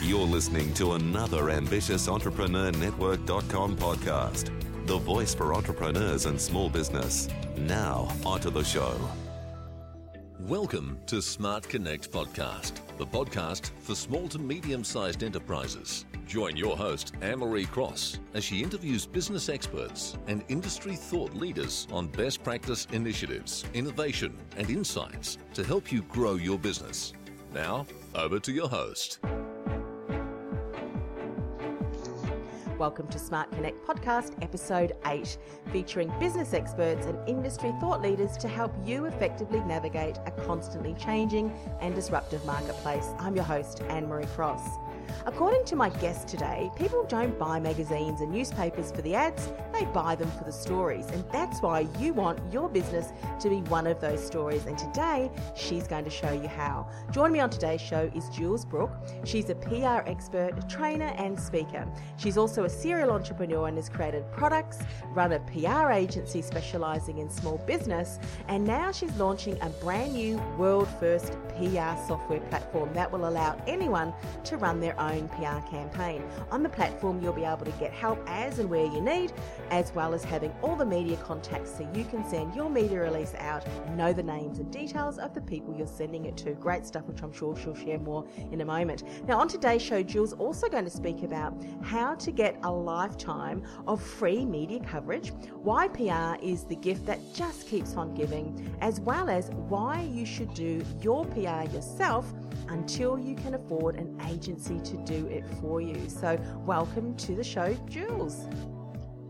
You're listening to another ambitious Entrepreneur Network.com podcast, the voice for entrepreneurs and small business. Now, onto the show. Welcome to Smart Connect Podcast, the podcast for small to medium sized enterprises. Join your host, Anne Marie Cross, as she interviews business experts and industry thought leaders on best practice initiatives, innovation, and insights to help you grow your business. Now, over to your host. Welcome to Smart Connect Podcast, Episode 8, featuring business experts and industry thought leaders to help you effectively navigate a constantly changing and disruptive marketplace. I'm your host, Anne Marie Cross. According to my guest today, people don't buy magazines and newspapers for the ads, they buy them for the stories. And that's why you want your business to be one of those stories. And today, she's going to show you how. Join me on today's show is Jules Brooke. She's a PR expert, trainer, and speaker. She's also a serial entrepreneur and has created products, run a PR agency specializing in small business, and now she's launching a brand new world first PR software platform that will allow anyone to run their own PR campaign. On the platform, you'll be able to get help as and where you need, as well as having all the media contacts so you can send your media release out, know the names and details of the people you're sending it to. Great stuff, which I'm sure she'll share more in a moment. Now, on today's show, Jules also going to speak about how to get a lifetime of free media coverage, why PR is the gift that just keeps on giving, as well as why you should do your PR yourself until you can afford an agency to do it for you. So, welcome to the show, Jules.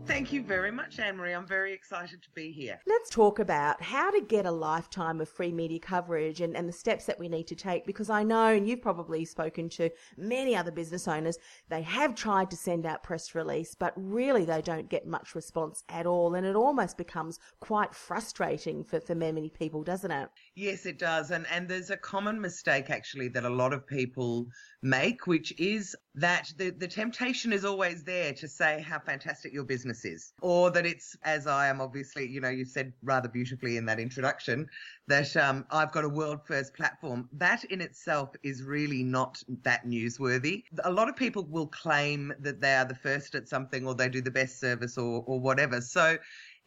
Thank you very much, Anne Marie. I'm very excited to be here. Let's talk about how to get a lifetime of free media coverage and, and the steps that we need to take because I know, and you've probably spoken to many other business owners, they have tried to send out press release, but really they don't get much response at all. And it almost becomes quite frustrating for, for many people, doesn't it? Yes, it does. And, and there's a common mistake actually that a lot of people make, which is that the, the temptation is always there to say how fantastic your business or that it's, as I am obviously, you know, you said rather beautifully in that introduction, that um, I've got a world first platform. That in itself is really not that newsworthy. A lot of people will claim that they are the first at something or they do the best service or, or whatever. So,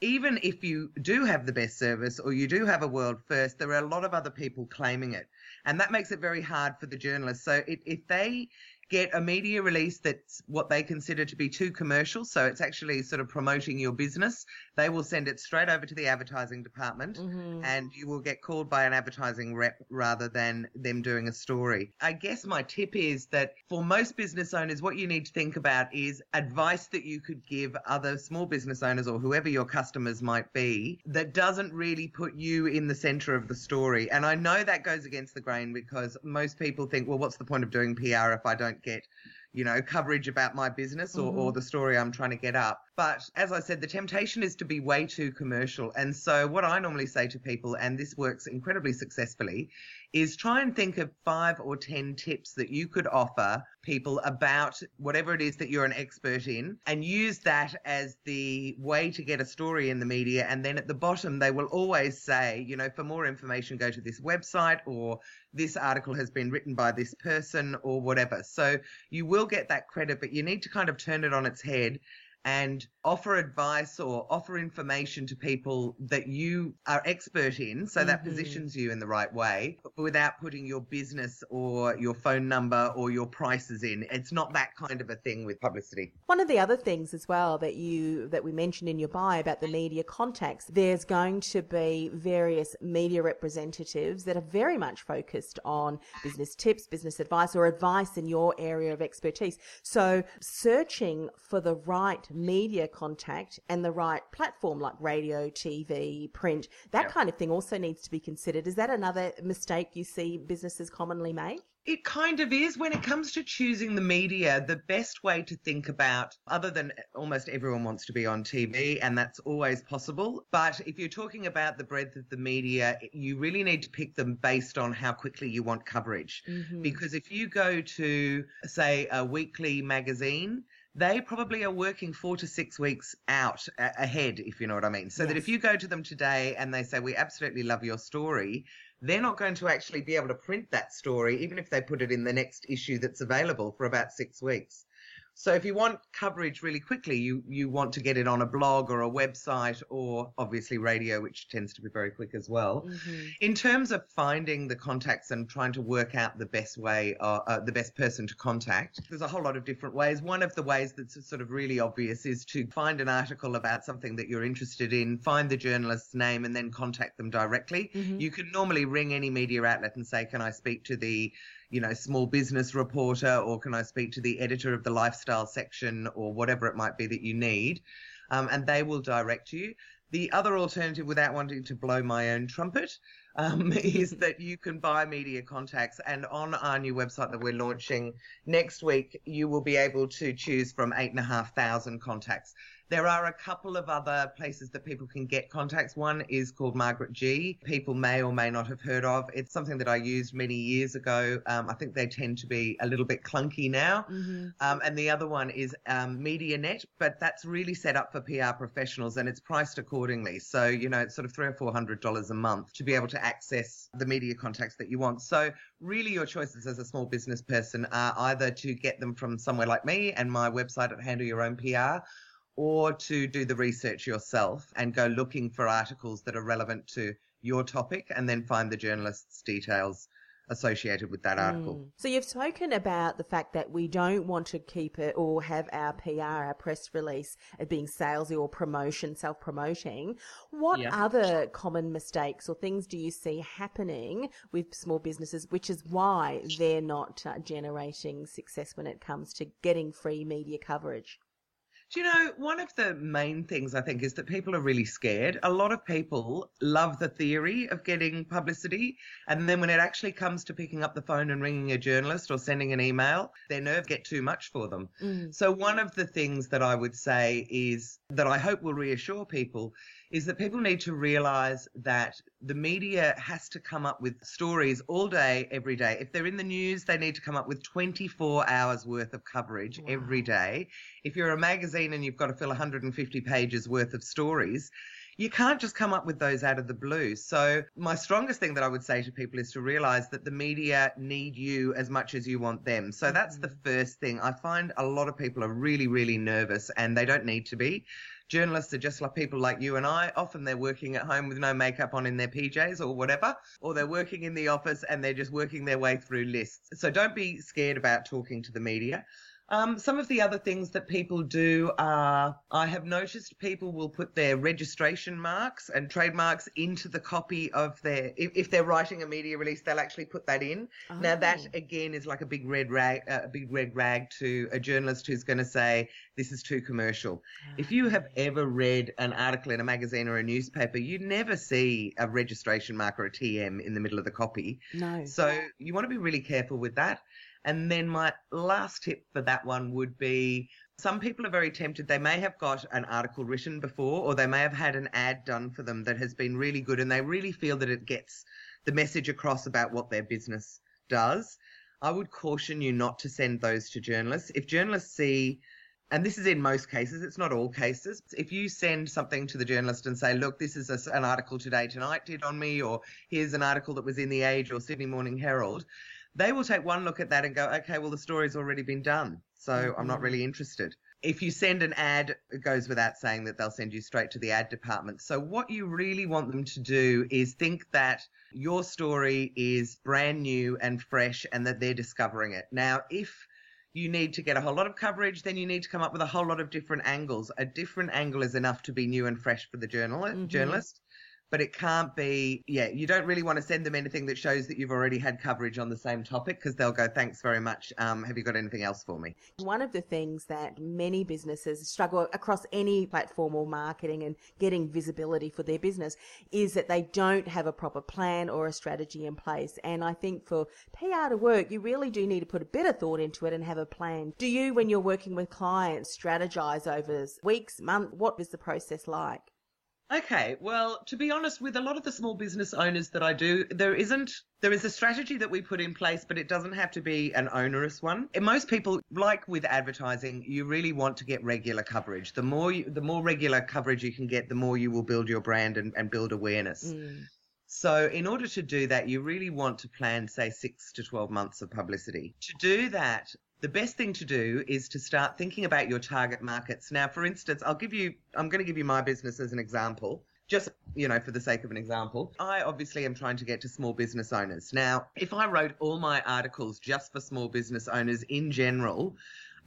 even if you do have the best service or you do have a world first, there are a lot of other people claiming it. And that makes it very hard for the journalists. So if they get a media release that's what they consider to be too commercial. So it's actually sort of promoting your business. They will send it straight over to the advertising department mm-hmm. and you will get called by an advertising rep rather than them doing a story. I guess my tip is that for most business owners, what you need to think about is advice that you could give other small business owners or whoever your customers might be that doesn't really put you in the center of the story. And I know that goes against the grain because most people think, well, what's the point of doing PR if I don't get, you know, coverage about my business or, mm-hmm. or the story I'm trying to get up. But as I said, the temptation is to be way too commercial. And so what I normally say to people, and this works incredibly successfully, is try and think of five or 10 tips that you could offer people about whatever it is that you're an expert in and use that as the way to get a story in the media. And then at the bottom, they will always say, you know, for more information, go to this website or this article has been written by this person or whatever. So you will get that credit, but you need to kind of turn it on its head and offer advice or offer information to people that you are expert in so mm-hmm. that positions you in the right way without putting your business or your phone number or your prices in. It's not that kind of a thing with publicity. One of the other things as well that you that we mentioned in your bio about the media contacts there's going to be various media representatives that are very much focused on business tips business advice or advice in your area of expertise. So searching for the right media contact and the right platform like radio, TV, print, that yeah. kind of thing also needs to be considered. Is that another mistake you see businesses commonly make? It kind of is. When it comes to choosing the media, the best way to think about, other than almost everyone wants to be on TV, and that's always possible. But if you're talking about the breadth of the media, you really need to pick them based on how quickly you want coverage. Mm-hmm. Because if you go to, say, a weekly magazine, they probably are working four to six weeks out a- ahead, if you know what I mean. So yes. that if you go to them today and they say, We absolutely love your story, they're not going to actually be able to print that story, even if they put it in the next issue that's available for about six weeks. So if you want coverage really quickly, you, you want to get it on a blog or a website or obviously radio, which tends to be very quick as well. Mm-hmm. In terms of finding the contacts and trying to work out the best way, uh, uh, the best person to contact, there's a whole lot of different ways. One of the ways that's sort of really obvious is to find an article about something that you're interested in, find the journalist's name, and then contact them directly. Mm-hmm. You can normally ring any media outlet and say, "Can I speak to the you know, small business reporter, or can I speak to the editor of the lifestyle section, or whatever it might be that you need? Um, and they will direct you. The other alternative, without wanting to blow my own trumpet, um, is that you can buy media contacts. And on our new website that we're launching next week, you will be able to choose from eight and a half thousand contacts. There are a couple of other places that people can get contacts. One is called Margaret Gee. People may or may not have heard of. It's something that I used many years ago. Um, I think they tend to be a little bit clunky now. Mm-hmm. Um, and the other one is um, MediaNet, but that's really set up for PR professionals and it's priced accordingly. So, you know, it's sort of three or four hundred dollars a month to be able to access the media contacts that you want. So really your choices as a small business person are either to get them from somewhere like me and my website at Handle Your Own PR or to do the research yourself and go looking for articles that are relevant to your topic and then find the journalist's details associated with that article. Mm. So you've spoken about the fact that we don't want to keep it or have our PR, our press release as being salesy or promotion, self-promoting. What yeah. other common mistakes or things do you see happening with small businesses, which is why they're not uh, generating success when it comes to getting free media coverage? Do you know, one of the main things I think is that people are really scared. A lot of people love the theory of getting publicity. And then when it actually comes to picking up the phone and ringing a journalist or sending an email, their nerves get too much for them. Mm. So, one of the things that I would say is that I hope will reassure people is that people need to realize that the media has to come up with stories all day, every day. If they're in the news, they need to come up with 24 hours worth of coverage wow. every day. If you're a magazine and you've got to fill 150 pages worth of stories, you can't just come up with those out of the blue. So, my strongest thing that I would say to people is to realize that the media need you as much as you want them. So, that's the mm-hmm. first thing. I find a lot of people are really, really nervous and they don't need to be journalists are just like people like you and I. Often they're working at home with no makeup on in their PJs or whatever, or they're working in the office and they're just working their way through lists. So don't be scared about talking to the media. Um, some of the other things that people do are, I have noticed people will put their registration marks and trademarks into the copy of their, if, if they're writing a media release, they'll actually put that in. Oh. Now that oh. again is like a big red rag, uh, a big red rag to a journalist who's going to say, this is too commercial. Oh. If you have ever read an article in a magazine or a newspaper, you never see a registration mark or a TM in the middle of the copy. No. So you want to be really careful with that. And then my last tip for that one would be some people are very tempted. They may have got an article written before, or they may have had an ad done for them that has been really good, and they really feel that it gets the message across about what their business does. I would caution you not to send those to journalists. If journalists see, and this is in most cases, it's not all cases, if you send something to the journalist and say, look, this is a, an article Today Tonight did on me, or here's an article that was in The Age or Sydney Morning Herald, they will take one look at that and go, okay, well, the story's already been done. So mm-hmm. I'm not mm-hmm. really interested. If you send an ad, it goes without saying that they'll send you straight to the ad department. So what you really want them to do is think that your story is brand new and fresh and that they're discovering it. Now, if you need to get a whole lot of coverage, then you need to come up with a whole lot of different angles. A different angle is enough to be new and fresh for the journal- mm-hmm. journalist but it can't be, yeah, you don't really want to send them anything that shows that you've already had coverage on the same topic because they'll go, thanks very much. Um, have you got anything else for me? One of the things that many businesses struggle across any platform or marketing and getting visibility for their business is that they don't have a proper plan or a strategy in place. And I think for PR to work, you really do need to put a bit of thought into it and have a plan. Do you, when you're working with clients, strategize over weeks, months? What is the process like? Okay, well, to be honest, with a lot of the small business owners that I do, there isn't, there is a strategy that we put in place, but it doesn't have to be an onerous one. And most people, like with advertising, you really want to get regular coverage. The more, you, the more regular coverage you can get, the more you will build your brand and, and build awareness. Mm. So, in order to do that, you really want to plan, say, six to 12 months of publicity. To do that, the best thing to do is to start thinking about your target markets. Now, for instance, I'll give you, I'm going to give you my business as an example. Just, you know, for the sake of an example, I obviously am trying to get to small business owners. Now, if I wrote all my articles just for small business owners in general,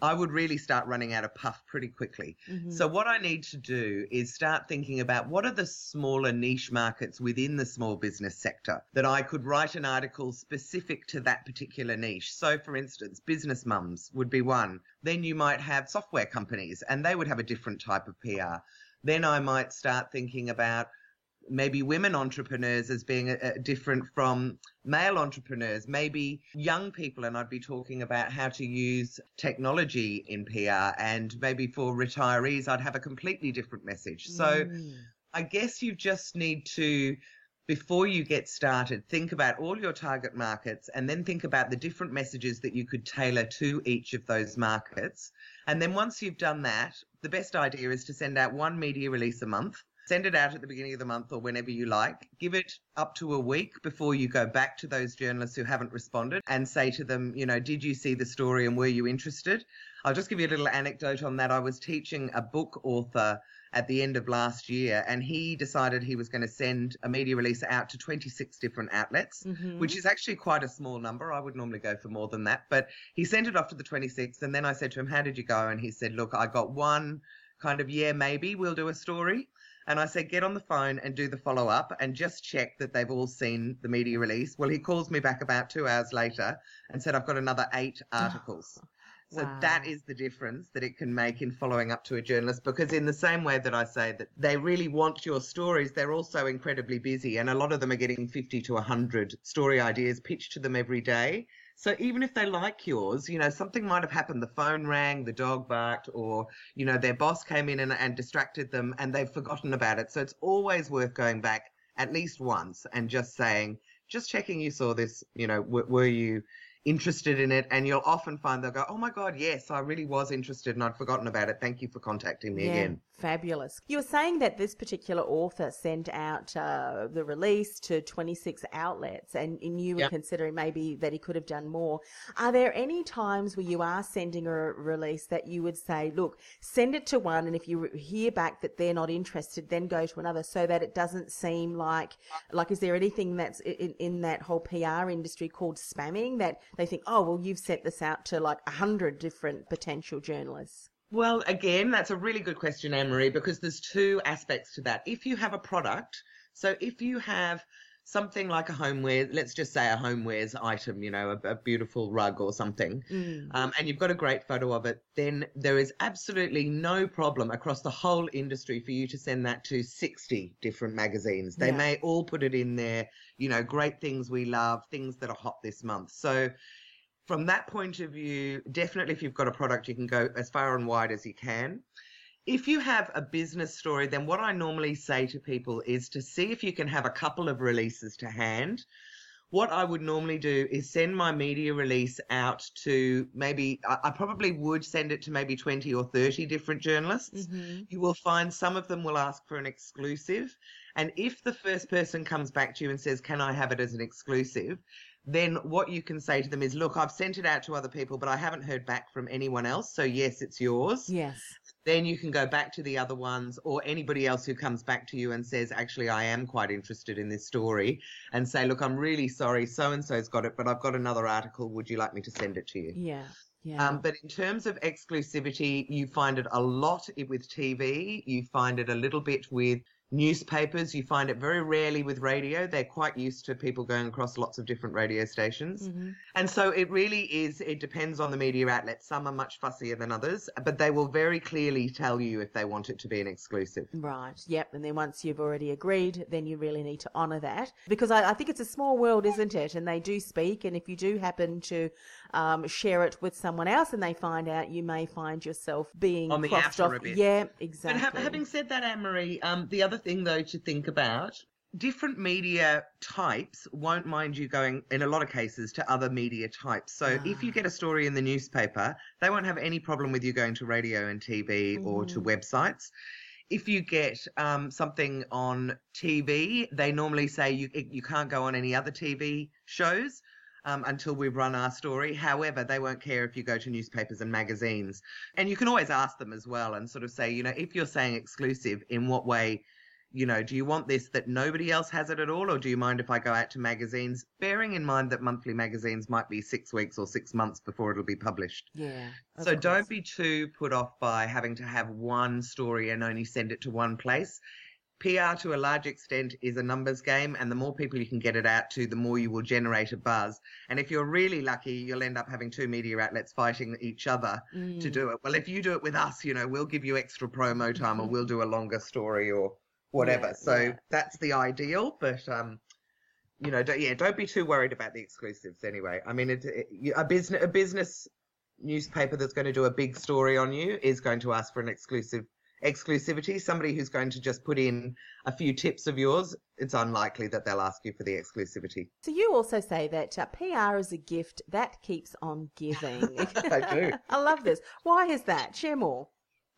I would really start running out of puff pretty quickly. Mm-hmm. So, what I need to do is start thinking about what are the smaller niche markets within the small business sector that I could write an article specific to that particular niche. So, for instance, business mums would be one. Then you might have software companies and they would have a different type of PR. Then I might start thinking about maybe women entrepreneurs as being a, a different from male entrepreneurs, maybe young people, and I'd be talking about how to use technology in PR, and maybe for retirees, I'd have a completely different message. So mm. I guess you just need to. Before you get started, think about all your target markets and then think about the different messages that you could tailor to each of those markets. And then once you've done that, the best idea is to send out one media release a month Send it out at the beginning of the month or whenever you like. Give it up to a week before you go back to those journalists who haven't responded and say to them, you know, did you see the story and were you interested? I'll just give you a little anecdote on that. I was teaching a book author at the end of last year, and he decided he was going to send a media release out to 26 different outlets, mm-hmm. which is actually quite a small number. I would normally go for more than that, but he sent it off to the 26. And then I said to him, How did you go? And he said, Look, I got one kind of, yeah, maybe we'll do a story. And I said, get on the phone and do the follow up and just check that they've all seen the media release. Well, he calls me back about two hours later and said, I've got another eight oh, articles. So wow. that is the difference that it can make in following up to a journalist because in the same way that I say that they really want your stories, they're also incredibly busy and a lot of them are getting 50 to 100 story ideas pitched to them every day. So even if they like yours, you know, something might have happened. The phone rang, the dog barked, or, you know, their boss came in and, and distracted them and they've forgotten about it. So it's always worth going back at least once and just saying, just checking you saw this, you know, were you interested in it and you'll often find they'll go oh my god yes i really was interested and i'd forgotten about it thank you for contacting me yeah. again Fabulous. You were saying that this particular author sent out uh, the release to 26 outlets, and, and you were yep. considering maybe that he could have done more. Are there any times where you are sending a release that you would say, look, send it to one, and if you hear back that they're not interested, then go to another, so that it doesn't seem like, like, is there anything that's in, in that whole PR industry called spamming that they think, oh, well, you've sent this out to like a hundred different potential journalists? Well, again, that's a really good question, Anne Marie, because there's two aspects to that. If you have a product, so if you have something like a homeware, let's just say a homewares item, you know, a, a beautiful rug or something, mm. um, and you've got a great photo of it, then there is absolutely no problem across the whole industry for you to send that to 60 different magazines. They yeah. may all put it in there, you know, great things we love, things that are hot this month. So from that point of view, definitely if you've got a product, you can go as far and wide as you can. If you have a business story, then what I normally say to people is to see if you can have a couple of releases to hand. What I would normally do is send my media release out to maybe, I probably would send it to maybe 20 or 30 different journalists. Mm-hmm. You will find some of them will ask for an exclusive. And if the first person comes back to you and says, Can I have it as an exclusive? Then what you can say to them is, look, I've sent it out to other people, but I haven't heard back from anyone else. So, yes, it's yours. Yes. Then you can go back to the other ones or anybody else who comes back to you and says, actually, I am quite interested in this story and say, look, I'm really sorry. So and so's got it, but I've got another article. Would you like me to send it to you? Yeah. Yeah. Um, but in terms of exclusivity, you find it a lot with TV. You find it a little bit with newspapers. You find it very rarely with radio. They're quite used to people going across lots of different radio stations. Mm-hmm. And so it really is, it depends on the media outlet. Some are much fussier than others, but they will very clearly tell you if they want it to be an exclusive. Right. Yep. And then once you've already agreed, then you really need to honour that because I, I think it's a small world, isn't it? And they do speak. And if you do happen to um, share it with someone else and they find out, you may find yourself being on the crossed off. Yeah, exactly. But ha- having said that, Anne Marie, um, the other thing though to think about different media types won't mind you going in a lot of cases to other media types. So ah. if you get a story in the newspaper, they won't have any problem with you going to radio and TV mm. or to mm-hmm. websites if you get um, something on TV, they normally say you you can't go on any other TV shows um, until we've run our story. However, they won't care if you go to newspapers and magazines. And you can always ask them as well and sort of say, you know, if you're saying exclusive, in what way? You know, do you want this that nobody else has it at all, or do you mind if I go out to magazines? Bearing in mind that monthly magazines might be six weeks or six months before it'll be published. Yeah. So don't be too put off by having to have one story and only send it to one place. PR to a large extent is a numbers game, and the more people you can get it out to, the more you will generate a buzz. And if you're really lucky, you'll end up having two media outlets fighting each other to Mm. do it. Well, if you do it with us, you know, we'll give you extra promo time or we'll do a longer story or whatever. Yeah, so yeah. that's the ideal, but um you know, don't, yeah, don't be too worried about the exclusives anyway. I mean, it, it, a business a business newspaper that's going to do a big story on you is going to ask for an exclusive exclusivity. Somebody who's going to just put in a few tips of yours, it's unlikely that they'll ask you for the exclusivity. So you also say that uh, PR is a gift that keeps on giving. I do. I love this. Why is that? Share more.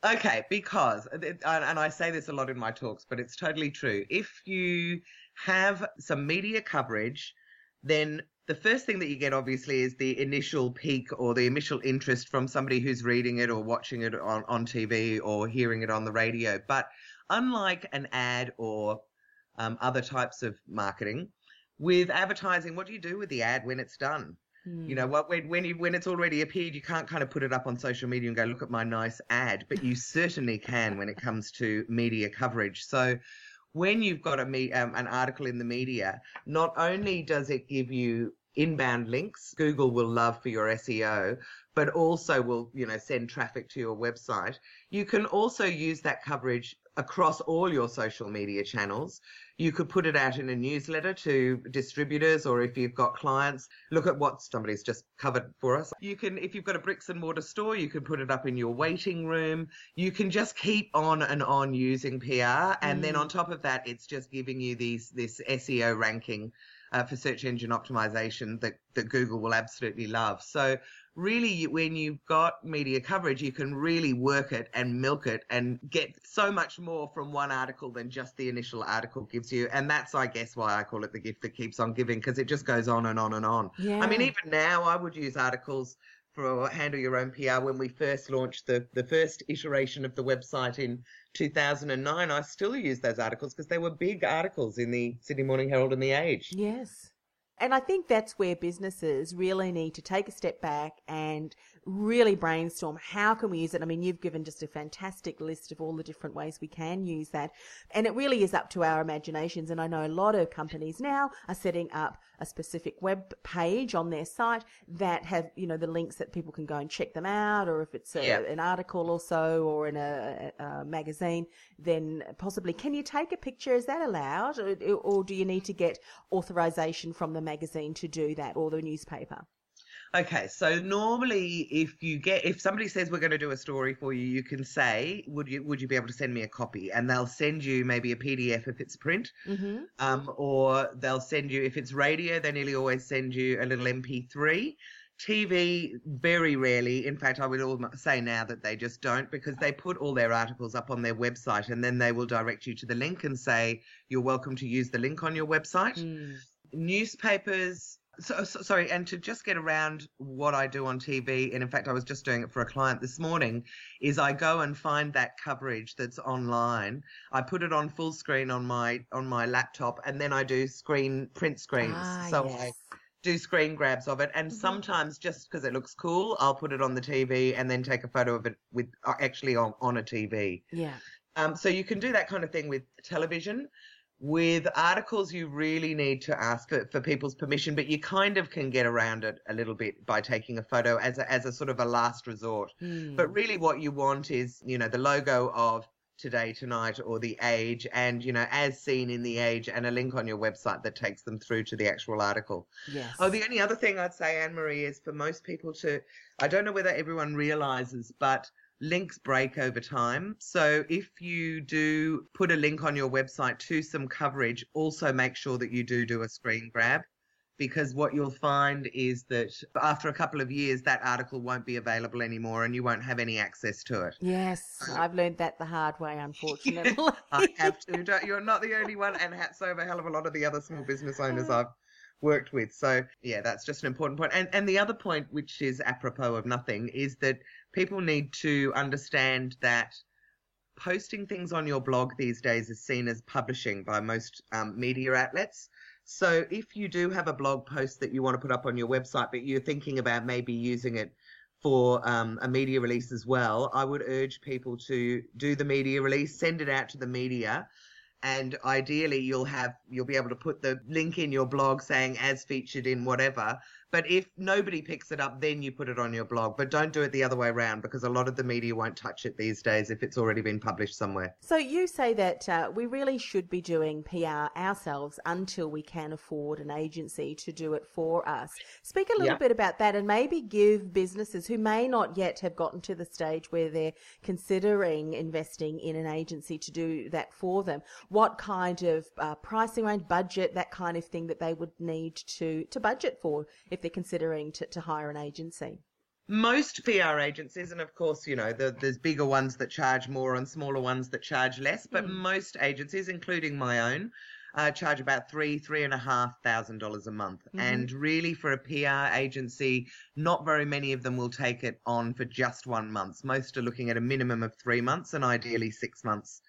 Okay, because, and and I say this a lot in my talks, but it's totally true. If you have some media coverage, then the first thing that you get obviously is the initial peak or the initial interest from somebody who's reading it or watching it on, on TV or hearing it on the radio. But unlike an ad or um, other types of marketing, with advertising, what do you do with the ad when it's done? Hmm. You know what? When when you when it's already appeared, you can't kind of put it up on social media and go, "Look at my nice ad," but you certainly can when it comes to media coverage. So, when you've got a me um, an article in the media, not only does it give you inbound links, Google will love for your SEO, but also will you know send traffic to your website. You can also use that coverage across all your social media channels. You could put it out in a newsletter to distributors, or if you've got clients, look at what somebody's just covered for us. You can, if you've got a bricks and mortar store, you can put it up in your waiting room. You can just keep on and on using PR, and then Mm. on top of that, it's just giving you these this SEO ranking uh, for search engine optimization that that Google will absolutely love. So really when you've got media coverage you can really work it and milk it and get so much more from one article than just the initial article gives you and that's i guess why i call it the gift that keeps on giving because it just goes on and on and on Yeah. i mean even now i would use articles for handle your own pr when we first launched the the first iteration of the website in 2009 i still use those articles because they were big articles in the sydney morning herald and the age Yes. And I think that's where businesses really need to take a step back and really brainstorm how can we use it. I mean, you've given just a fantastic list of all the different ways we can use that. And it really is up to our imaginations. And I know a lot of companies now are setting up a specific web page on their site that have, you know, the links that people can go and check them out, or if it's a, Yeah. an article or so, or in a, a, magazine, then possibly can you take a picture? Is that allowed, or, or do you need to get authorization from the magazine to do that or the newspaper? Okay, so normally if you get if somebody says we're going to do a story for you, you can say, would you would you be able to send me a copy? And they'll send you maybe a PDF if it's print, Mm-hmm. um, or they'll send you if it's radio, they nearly always send you a little MP3. TV, very rarely. In fact, I would almost say now that they just don't because they put all their articles up on their website and then they will direct you to the link and say you're welcome to use the link on your website Mm. Newspapers so, so sorry and to just get around what i do on tv and in fact i was just doing it for a client this morning is i go and find that coverage that's online i put it on full screen on my on my laptop and then i do screen print screens Ah, so yes. i do screen grabs of it and Mhm. sometimes just because it looks cool i'll put it on the tv and then take a photo of it with uh, actually on, on a tv Yeah. um, so you can do that kind of thing with television. With articles, you really need to ask for, for people's permission, but you kind of can get around it a little bit by taking a photo as a, as a sort of a last resort. Mm. But really, what you want is, you know, the logo of Today, Tonight, or The Age, and, you know, as seen in The Age, and a link on your website that takes them through to the actual article. yes. Oh, the only other thing I'd say, Anne Marie, is for most people to, I don't know whether everyone realizes, but links break over time. So if you do put a link on your website to some coverage, also make sure that you do do a screen grab because what you'll find is that after a couple of years, that article won't be available anymore and you won't have any access to it. Yes, I've learned that the hard way, unfortunately. I have to. Don't- You're not the only one, and hats over a hell of a lot of the other small business owners oh. I've worked with. So yeah, that's just an important point. And and the other point, which is apropos of nothing, is that people need to understand that posting things on your blog these days is seen as publishing by most um, media outlets. So if you do have a blog post that you want to put up on your website, but you're thinking about maybe using it for um, a media release as well, I would urge people to do the media release, send it out to the media, and ideally you'll have you'll be able to put the link in your blog saying as featured in whatever. But if nobody picks it up, then you put it on your blog. But don't do it the other way around because a lot of the media won't touch it these days if it's already been published somewhere. So you say that uh, we really should be doing PR ourselves until we can afford an agency to do it for us. Speak a little Yeah. bit about that and maybe give businesses who may not yet have gotten to the stage where they're considering investing in an agency to do that for them, what kind of uh, pricing range, budget, that kind of thing that they would need to, to budget for if they're considering to, to hire an agency. most PR agencies, and of course, you know, the, there's bigger ones that charge more and smaller ones that charge less, but most agencies, including my own, uh, charge about three, three and a half thousand dollars a month. And really, for a PR agency, not very many of them will take it on for just one month. Most are looking at a minimum of three months and ideally six months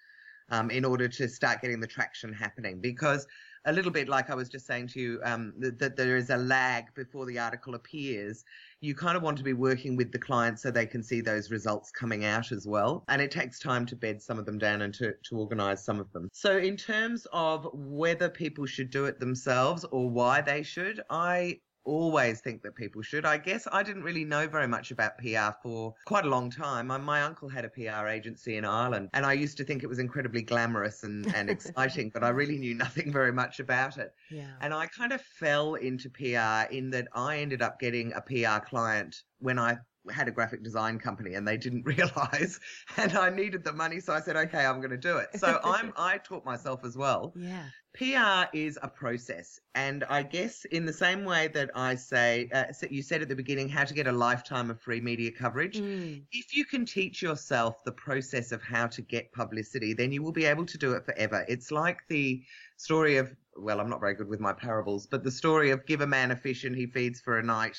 um, in order to start getting the traction happening. Because a little bit like I was just saying to you, um, that, that there is a lag before the article appears. You kind of want to be working with the client so they can see those results coming out as well. And it takes time to bed some of them down and to, to organize some of them. So, in terms of whether people should do it themselves or why they should, I always think that people should. I guess I didn't really know very much about PR for quite a long time. My, my uncle had a PR agency in Ireland, and I used to think it was incredibly glamorous and, and exciting, but I really knew nothing very much about it. Yeah. And I kind of fell into PR in that I ended up getting a PR client when I had a graphic design company and they didn't realize and I needed the money so I said okay I'm going to do it. So I'm I taught myself as well. Yeah. PR is a process. And I guess in the same way that I say, uh, you said at the beginning, how to get a lifetime of free media coverage. Mm. If you can teach yourself the process of how to get publicity, then you will be able to do it forever. It's like the story of, well, I'm not very good with my parables, but the story of give a man a fish and he feeds for a night.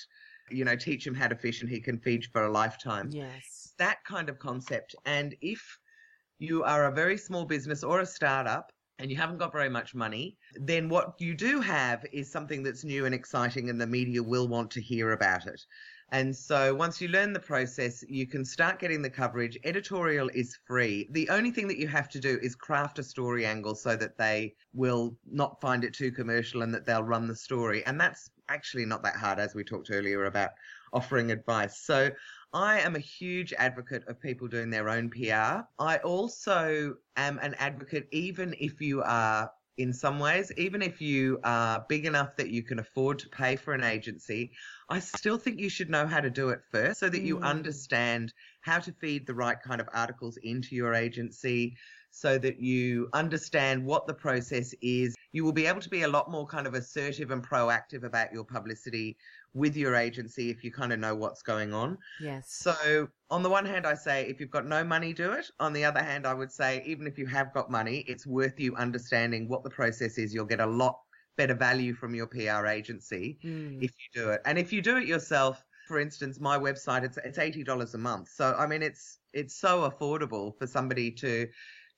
You know, teach him how to fish and he can feed for a lifetime Yes. that kind of concept. And if you are a very small business or a startup and you haven't got very much money, then what you do have is something that's new and exciting, and the media will want to hear about it. And so once you learn the process, you can start getting the coverage. Editorial is free. The only thing that you have to do is craft a story angle so that they will not find it too commercial and that they'll run the story. And that's actually not that hard, as we talked earlier about offering advice. So I am a huge advocate of people doing their own PR. I also am an advocate, even if you are in some ways, even if you are big enough that you can afford to pay for an agency, I still think you should know how to do it first so that you Mm. understand how to feed the right kind of articles into your agency so that you understand what the process is. You will be able to be a lot more kind of assertive and proactive about your publicity with your agency if you kind of know what's going on. Yes. So, on the one hand, I say if you've got no money, do it. On the other hand, I would say even if you have got money, it's worth you understanding what the process is. You'll get a lot better value from your PR agency Mm. if you do it. And if you do it yourself, for instance, my website it's it's eighty dollars a month. So I mean, it's it's so affordable for somebody to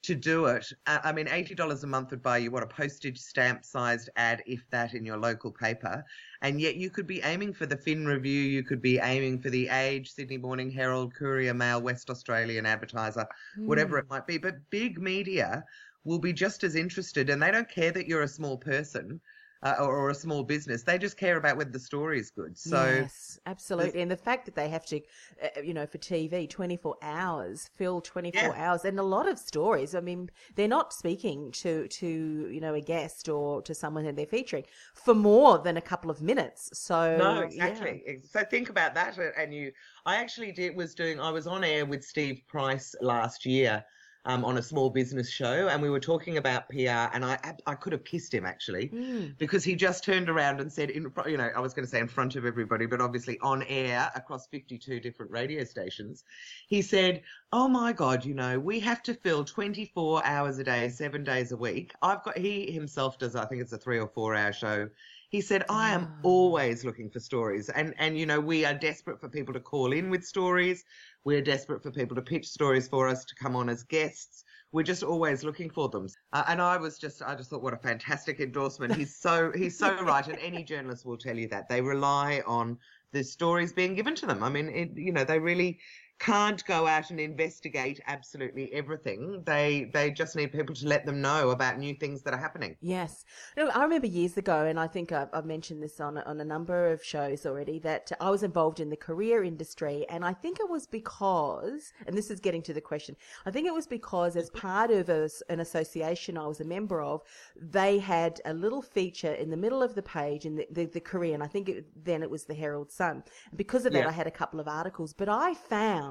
to do it. I mean, eighty dollars a month would buy you what a postage stamp sized ad, if that, in your local paper. And yet you could be aiming for the Fin Review, you could be aiming for the Age, Sydney Morning Herald, Courier Mail, West Australian Advertiser, whatever Mm. it might be. But big media will be just as interested, and they don't care that you're a small person. Uh, or, or a small business, they just care about whether the story is good. So yes, absolutely. And the fact that they have to, uh, you know, for TV, 24 hours, fill 24 Yeah. hours, and a lot of stories. I mean, they're not speaking to, to, you know, a guest or to someone that they're featuring for more than a couple of minutes. So, No, exactly. Ex- So think about that. uh, And you, I actually did was doing. I was on air with Steve Price last year, um, on a small business show, and we were talking about PR, and I I could have kissed him actually Mm. because he just turned around and said, in, you know, I was going to say in front of everybody, but obviously on air across 52 different radio stations, he said, "Oh my God, you know, we have to fill 24 hours a day, seven days a week. I've got he himself does, I think it's a three or four hour show." He said, "I am Ah. always looking for stories, and and you know, we are desperate for people to call in with stories. We're desperate for people to pitch stories for us to come on as guests." We're just always looking for them, uh, and I was just, I just thought, what a fantastic endorsement. He's so, he's so right, and any journalist will tell you that they rely on the stories being given to them. I mean, it, you know, they really can't go out and investigate absolutely everything. They, they just need people to let them know about new things that are happening. Yes. No, I remember years ago, and I think I've, I've mentioned this on, on a number of shows already, that I was involved in the career industry. And I think it was because, and this is getting to the question, I think it was because as part of a, an association I was a member of, they had a little feature in the middle of the page in the, the, the career. And I think it, then it was the Herald Sun. And because of that, Yeah. I had a couple of articles. But I found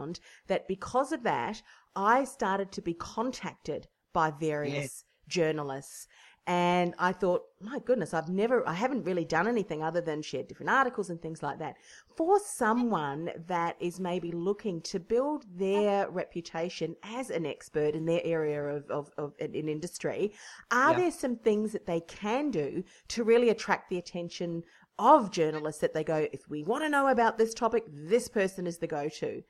that because of that, I started to be contacted by various journalists. And I thought, my goodness, I've never, I haven't really done anything other than share different articles and things like that. For someone that is maybe looking to build their reputation as an expert in their area of, of, of in in industry, are Yeah. there some things that they can do to really attract the attention of journalists that they go, if we want to know about this topic, this person is the go-to?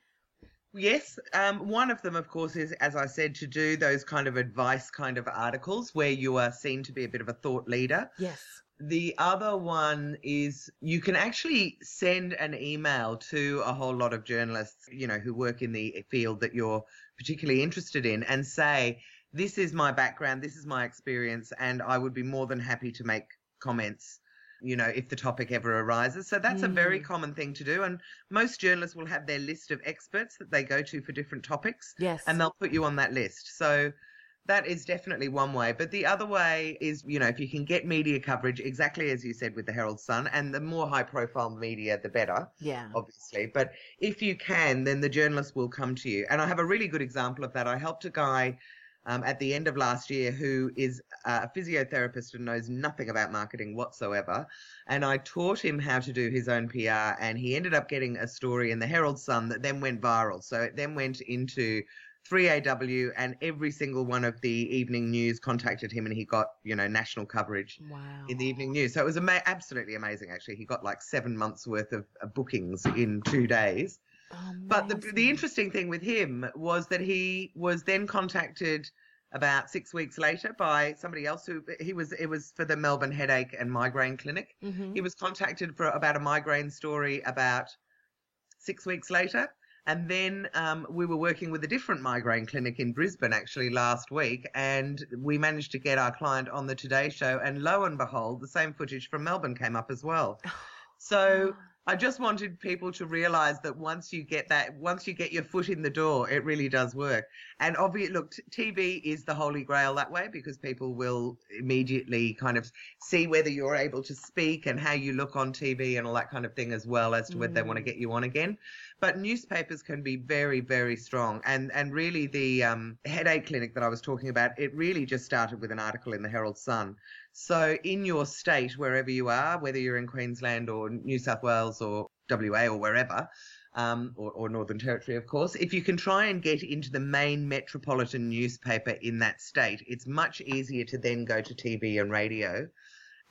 Yes, um, one of them, of course, is as I said, to do those kind of advice kind of articles where you are seen to be a bit of a thought leader. Yes. The other one is you can actually send an email to a whole lot of journalists, you know, who work in the field that you're particularly interested in and say, this is my background, this is my experience, and I would be more than happy to make comments, you know, if the topic ever arises. So that's a very Mm. common thing to do. And most journalists will have their list of experts that they go to for different topics Yes. and they'll put you on that list. So that is definitely one way. But the other way is, you know, if you can get media coverage, exactly as you said with the Herald Sun, and the more high profile media, the better, yeah. obviously. But if you can, then the journalist will come to you. And I have a really good example of that. I helped a guy. Um, at the end of last year, who is a physiotherapist and knows nothing about marketing whatsoever. And I taught him how to do his own PR, and he ended up getting a story in the Herald Sun that then went viral. So it then went into 3AW, and every single one of the evening news contacted him, and he got, you know, national coverage Wow. in the evening news. So it was ama- absolutely amazing, actually. He got like seven months worth of, of bookings in two days. But the, the interesting thing with him was that he was then contacted about six weeks later by somebody else who he was it was for the Melbourne Headache and Migraine Clinic. Mhm. He was contacted for about a migraine story about six weeks later. And then um, we were working with a different migraine clinic in Brisbane actually last week, and we managed to get our client on the Today Show. And lo and behold, the same footage from Melbourne came up as well. So I just wanted people to realize that once you get that, once you get your foot in the door, it really does work. And obviously, look, TV is the holy grail that way because people will immediately kind of see whether you're able to speak and how you look on TV and all that kind of thing as well as to whether they want to Mm. get you on again. But newspapers can be very, very strong. And and really, the um, headache clinic that I was talking about, it really just started with an article in the Herald Sun. So in your state, wherever you are, whether you're in Queensland or New South Wales or WA or wherever, um, or, or Northern Territory, of course, if you can try and get into the main metropolitan newspaper in that state, it's much easier to then go to TV and radio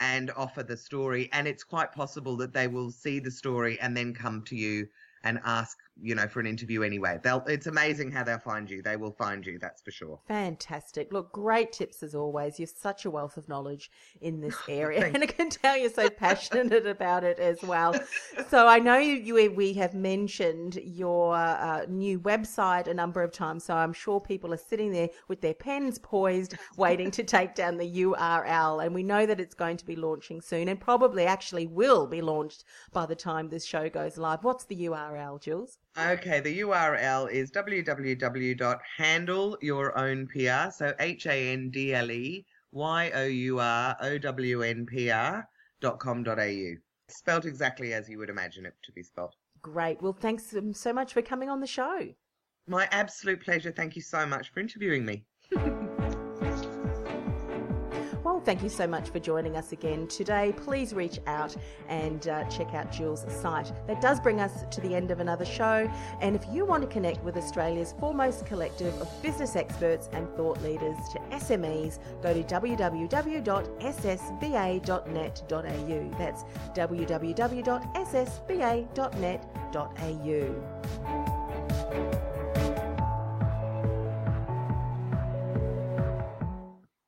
and offer the story. And it's quite possible that they will see the story and then come to you and ask, you know, for an interview anyway. They'll, it's amazing how they'll find you. They will find you, that's for sure. Fantastic. Look, great tips as always. You're such a wealth of knowledge in this area. And I can tell you're so passionate about it as well. So I know you, you we have mentioned your uh, new website a number of times. So I'm sure people are sitting there with their pens poised, waiting to take down the URL. And we know that it's going to be launching soon and probably actually will be launched by the time this show goes live. What's the URL, Jules? Okay, the URL is www.handleyourownpr, so H A N D L E Y O U R O W N P R dot com dot au. Spelt exactly as you would imagine it to be spelt. Great. Well, thanks so much for coming on the show. My absolute pleasure. Thank you so much for interviewing me. Thank you so much for joining us again today. Please reach out and uh, check out Jules' site. That does bring us to the end of another show. And if you want to connect with Australia's foremost collective of business experts and thought leaders to SMEs, go to www.ssba.net.au. That's www.ssba.net.au.